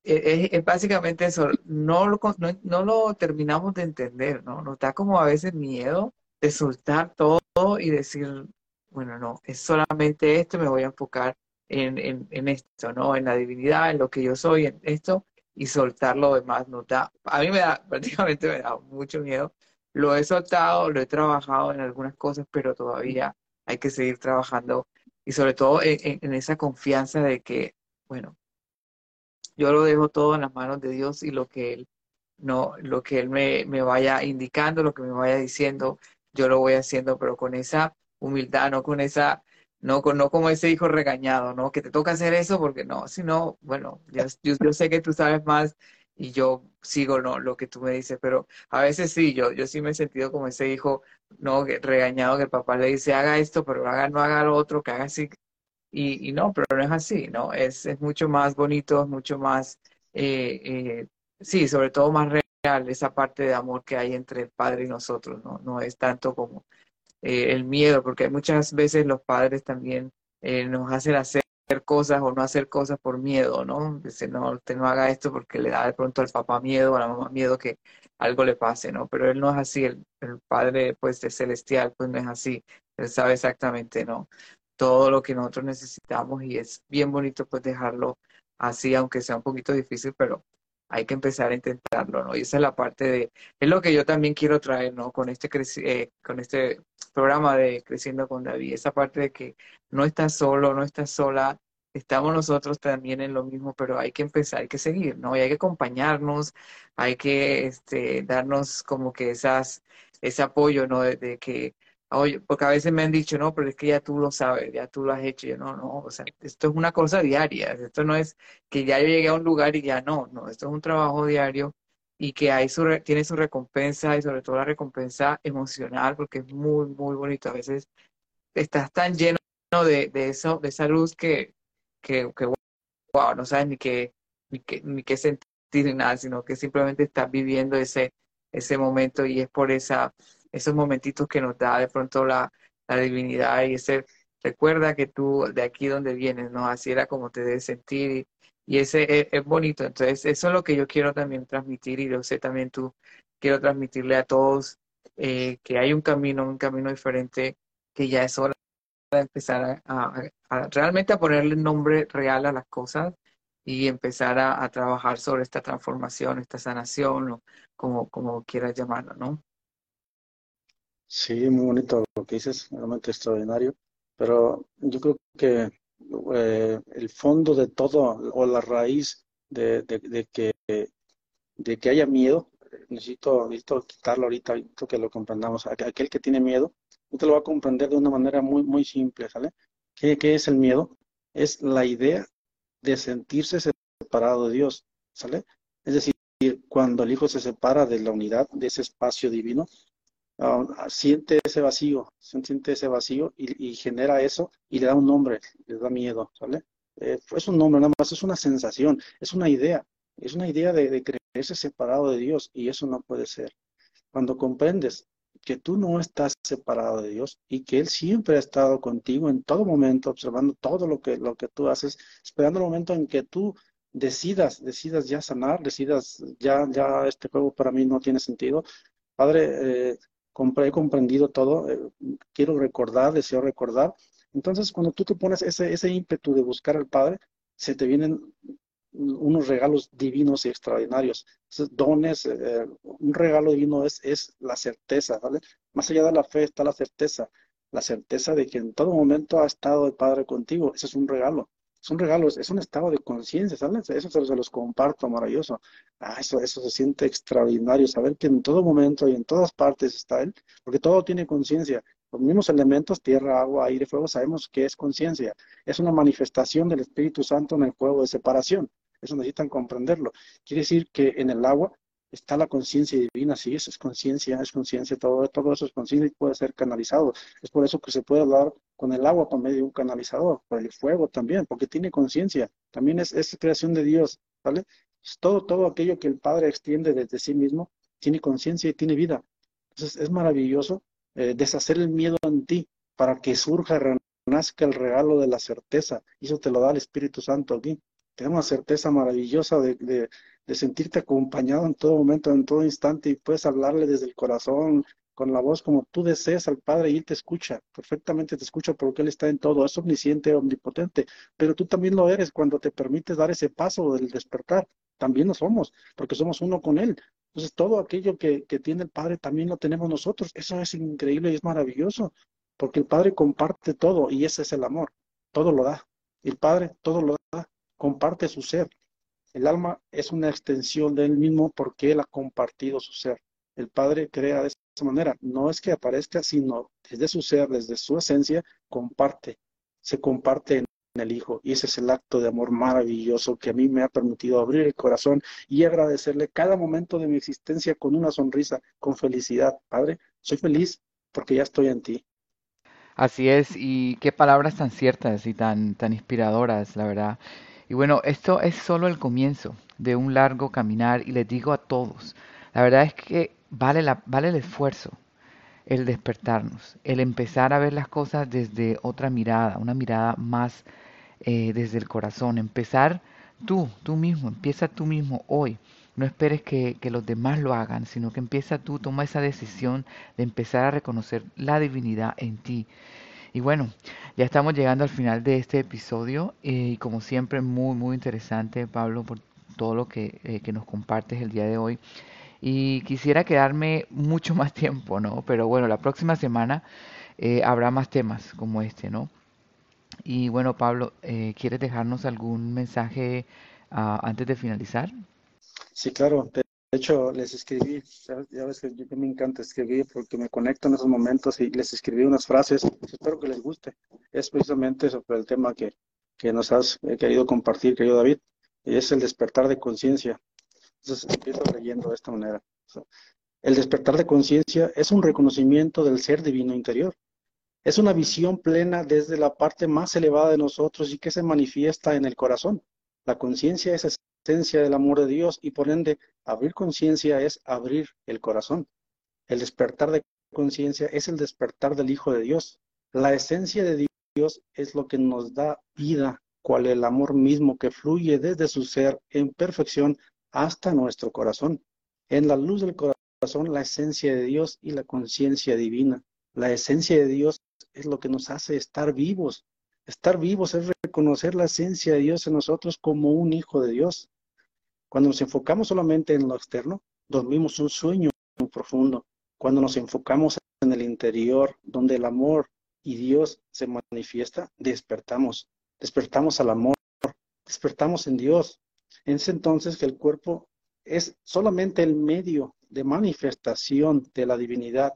e, es, básicamente eso, no lo, no, no lo terminamos de entender, ¿no? Nos da como a veces miedo de soltar todo y decir, bueno, no, es solamente esto, me voy a enfocar en, en, esto, ¿no? En la divinidad, en lo que yo soy, en esto, y soltar lo demás. No da, a mí me da, prácticamente me da mucho miedo. Lo he soltado, lo he trabajado en algunas cosas, pero todavía hay que seguir trabajando y sobre todo en, en esa confianza de que, bueno, yo lo dejo todo en las manos de Dios y lo que Él, no, lo que Él me, me vaya indicando, lo que me vaya diciendo, yo lo voy haciendo, pero con esa humildad, no con esa, no, con, no como ese hijo regañado, ¿no? Que te toca hacer eso porque no, sino, bueno, yo, yo, sé que tú sabes más y yo sigo ¿no? lo que tú me dices, pero a veces sí, yo, yo sí me he sentido como ese hijo, no, regañado que el papá le dice, haga esto, pero haga, no haga lo otro, que haga así. Y, y no, pero no es así, ¿no? Es, es mucho más bonito, es mucho más, eh, eh, sí, sobre todo más real esa parte de amor que hay entre el padre y nosotros, no, no es tanto como eh, el miedo, porque muchas veces los padres también eh, nos hacen hacer cosas o no hacer cosas por miedo, ¿no? Dice, no, usted no haga esto porque le da de pronto al papá miedo, a la mamá miedo que algo le pase, ¿no? Pero él no es así, el, el padre pues de celestial pues no es así, él sabe exactamente, ¿no? Todo lo que nosotros necesitamos y es bien bonito pues dejarlo así, aunque sea un poquito difícil, pero hay que empezar a intentarlo, ¿no? Y esa es la parte de, es lo que yo también quiero traer, ¿no? Con este, eh, con este programa de Creciendo con David, esa parte de que no estás solo, no estás sola, estamos nosotros también en lo mismo, pero hay que empezar, hay que seguir, ¿no? Y hay que acompañarnos, hay que este, darnos como que esas, ese apoyo, ¿no? de que Porque a veces me han dicho, no, pero es que ya tú lo sabes, ya tú lo has hecho. Yo, no, no, o sea, esto es una cosa diaria. Esto no es que ya yo llegué a un lugar y ya no, no, esto es un trabajo diario y que hay su, tiene su recompensa y sobre todo la recompensa emocional, porque es muy, muy bonito. A veces estás tan lleno de, de eso, de esa luz que, que, que wow, no sabes ni qué, ni qué, ni qué sentir ni nada, sino que simplemente estás viviendo ese, ese momento y es por esa esos momentitos que nos da de pronto la, la divinidad y ese, recuerda que tú de aquí donde vienes, ¿no? Así era como te debes sentir y, y ese es, bonito. Entonces, eso es lo que yo quiero también transmitir y yo sé también tú, quiero transmitirle a todos eh, que hay un camino, un camino diferente, que ya es hora de empezar a, realmente a ponerle nombre real a las cosas y empezar a, a, trabajar sobre esta transformación, esta sanación, o como, como quieras llamarlo, ¿no? Sí, muy bonito lo que dices, realmente extraordinario, pero yo creo que eh, el fondo de todo o la raíz de, que, de que haya miedo, necesito, necesito quitarlo ahorita, necesito que lo comprendamos. Aquel que tiene miedo, usted lo va a comprender de una manera muy, muy simple, ¿sale? ¿Qué, ¿Qué es el miedo? Es la idea de sentirse separado de Dios, ¿sale? Es decir, cuando el Hijo se separa de la unidad, de ese espacio divino, ah, siente ese vacío, siente ese vacío y, genera eso y le da un nombre, le da miedo. Eh, es un nombre nada más, es una sensación, es una idea, es una idea de, de creerse separado de Dios y eso no puede ser. Cuando comprendes que tú no estás separado de Dios y que Él siempre ha estado contigo en todo momento, observando todo lo que, lo que tú haces, esperando el momento en que tú decidas, decidas ya sanar, decidas ya, ya este juego para mí no tiene sentido. Padre, eh, he comprendido todo, eh, quiero recordar, deseo recordar. Entonces, cuando tú te pones ese, ese ímpetu de buscar al Padre, se te vienen unos regalos divinos y extraordinarios. dones, eh, un regalo divino es, es la certeza, ¿vale? Más allá de la fe está la certeza, la certeza de que en todo momento ha estado el Padre contigo. Ese es un regalo. Es un regalo, es un estado de conciencia, ¿sabes? Eso se, los comparto, maravilloso. Ah, eso, eso se siente extraordinario, saber que en todo momento y en todas partes está Él, porque todo tiene conciencia. Los mismos elementos, tierra, agua, aire, fuego, sabemos que es conciencia. Es una manifestación del Espíritu Santo en el juego de separación. Eso necesitan comprenderlo. Quiere decir que en el agua está la conciencia divina, sí, eso es conciencia, es conciencia, todo, todo eso es conciencia y puede ser canalizado. Es por eso que se puede hablar con el agua por medio de un canalizador, por el fuego también, porque tiene conciencia, también es, es, creación de Dios, ¿vale? Todo, todo aquello que el Padre extiende desde sí mismo, tiene conciencia y tiene vida. Entonces es maravilloso eh, deshacer el miedo en ti para que surja, renazca el regalo de la certeza. Y eso te lo da el Espíritu Santo aquí. Tenemos una certeza maravillosa de, de sentirte acompañado en todo momento, en todo instante, y puedes hablarle desde el corazón, con la voz como tú deseas al Padre y Él te escucha, perfectamente te escucha porque Él está en todo, es omnisciente, omnipotente, pero tú también lo eres cuando te permites dar ese paso del despertar, también lo somos, porque somos uno con Él. Entonces todo aquello que, que tiene el Padre también lo tenemos nosotros, eso es increíble y es maravilloso, porque el Padre comparte todo y ese es el amor, todo lo da, el Padre todo lo da, comparte su ser. El alma es una extensión de Él mismo porque Él ha compartido su ser. El Padre crea de manera. No es que aparezca, sino desde su ser, desde su esencia, comparte, se comparte en el Hijo. Y ese es el acto de amor maravilloso que a mí me ha permitido abrir el corazón y agradecerle cada momento de mi existencia con una sonrisa, con felicidad. Padre, soy feliz porque ya estoy en ti. Así es, y qué palabras tan ciertas y tan, tan inspiradoras, la verdad. Y bueno, esto es solo el comienzo de un largo caminar y les digo a todos, la verdad es que vale, la, vale el esfuerzo, el despertarnos, el empezar a ver las cosas desde otra mirada, una mirada más eh, desde el corazón, empezar tú, tú mismo, empieza tú mismo hoy. No esperes que, que, los demás lo hagan, sino que empieza tú, toma esa decisión de empezar a reconocer la divinidad en ti. Y bueno, ya estamos llegando al final de este episodio eh, y como siempre muy, muy interesante, Pablo, por todo lo que, eh, que nos compartes el día de hoy y quisiera quedarme mucho más tiempo, ¿no? Pero bueno, la próxima semana eh, habrá más temas como este, ¿no? Y bueno, Pablo, eh, ¿quieres dejarnos algún mensaje uh, antes de finalizar? Sí, claro. De hecho, les escribí, ya ves que yo me encanta escribir porque me conecto en esos momentos y les escribí unas frases, espero que les guste. Es precisamente sobre el tema que, que nos has eh, querido compartir, querido David, y es el despertar de conciencia. Entonces empiezo leyendo de esta manera. El despertar de conciencia es un reconocimiento del ser divino interior. Es una visión plena desde la parte más elevada de nosotros y que se manifiesta en el corazón. La conciencia es esencia del amor de Dios y por ende abrir conciencia es abrir el corazón. El despertar de conciencia es el despertar del Hijo de Dios. La esencia de Dios es lo que nos da vida, cual el amor mismo que fluye desde su ser en perfección hasta nuestro corazón. En la luz del corazón, la esencia de Dios y la conciencia divina. La esencia de Dios es lo que nos hace estar vivos. Estar vivos es reconocer la esencia de Dios en nosotros como un hijo de Dios. Cuando nos enfocamos solamente en lo externo, dormimos un sueño muy profundo. Cuando nos enfocamos en el interior, donde el amor y Dios se manifiesta, despertamos. Despertamos al amor, despertamos en Dios, es entonces que el cuerpo es solamente el medio de manifestación de la divinidad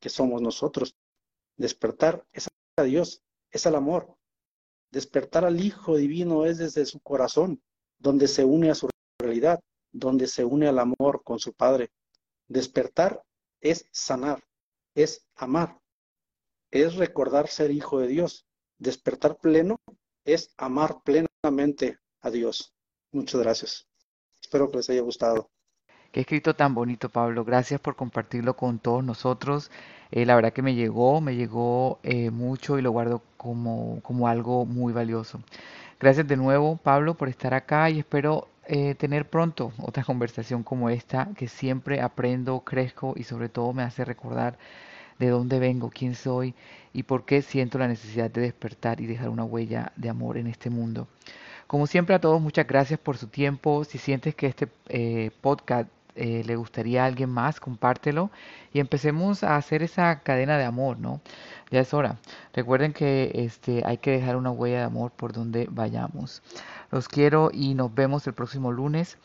que somos nosotros. Despertar es a Dios, es al amor. Despertar al Hijo Divino es desde su corazón, donde se une a su donde se une al amor con su Padre. Despertar es sanar. es amar, es recordar ser hijo de Dios. Despertar pleno es amar plenamente a Dios. Muchas gracias. Espero que les haya gustado. Qué escrito tan bonito, Pablo. Gracias por compartirlo con todos nosotros. Eh, la verdad que me llegó, me llegó eh, mucho y lo guardo como, como algo muy valioso. Gracias de nuevo, Pablo, por estar acá y espero eh, tener pronto otra conversación como esta, que siempre aprendo, crezco y sobre todo me hace recordar de dónde vengo, quién soy y por qué siento la necesidad de despertar y dejar una huella de amor en este mundo. Como siempre a todos, muchas gracias por su tiempo. Si sientes que este eh, podcast eh, le gustaría a alguien más, compártelo y empecemos a hacer esa cadena de amor, ¿no? Ya es hora. Recuerden que este, hay que dejar una huella de amor por donde vayamos. Los quiero y nos vemos el próximo lunes.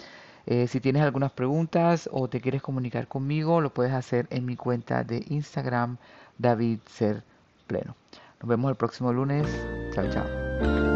Eh, si tienes algunas preguntas o te quieres comunicar conmigo, lo puedes hacer en mi cuenta de Instagram, David Ser Pleno. Nos vemos el próximo lunes. Chao, chao.